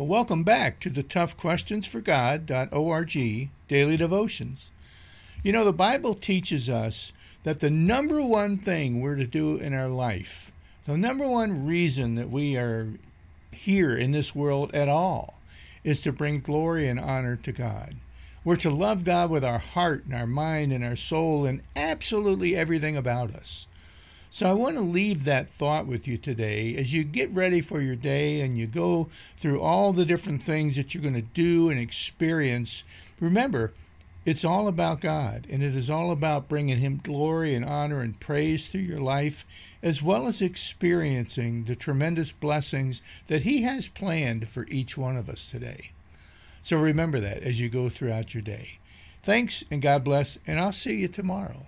Well, welcome back to the Tough Questions for God.org daily devotions. You know, the Bible teaches us that the number one thing we're to do in our life, the number one reason that we are here in this world at all, is to bring glory and honor to God. We're to love God with our heart and our mind and our soul and absolutely everything about us. So I want to leave that thought with you today as you get ready for your day and you go through all the different things that you're going to do and experience. Remember, it's all about God, and it is all about bringing Him glory and honor and praise through your life, as well as experiencing the tremendous blessings that He has planned for each one of us today. So remember that as you go throughout your day. Thanks, and God bless, and I'll see you tomorrow.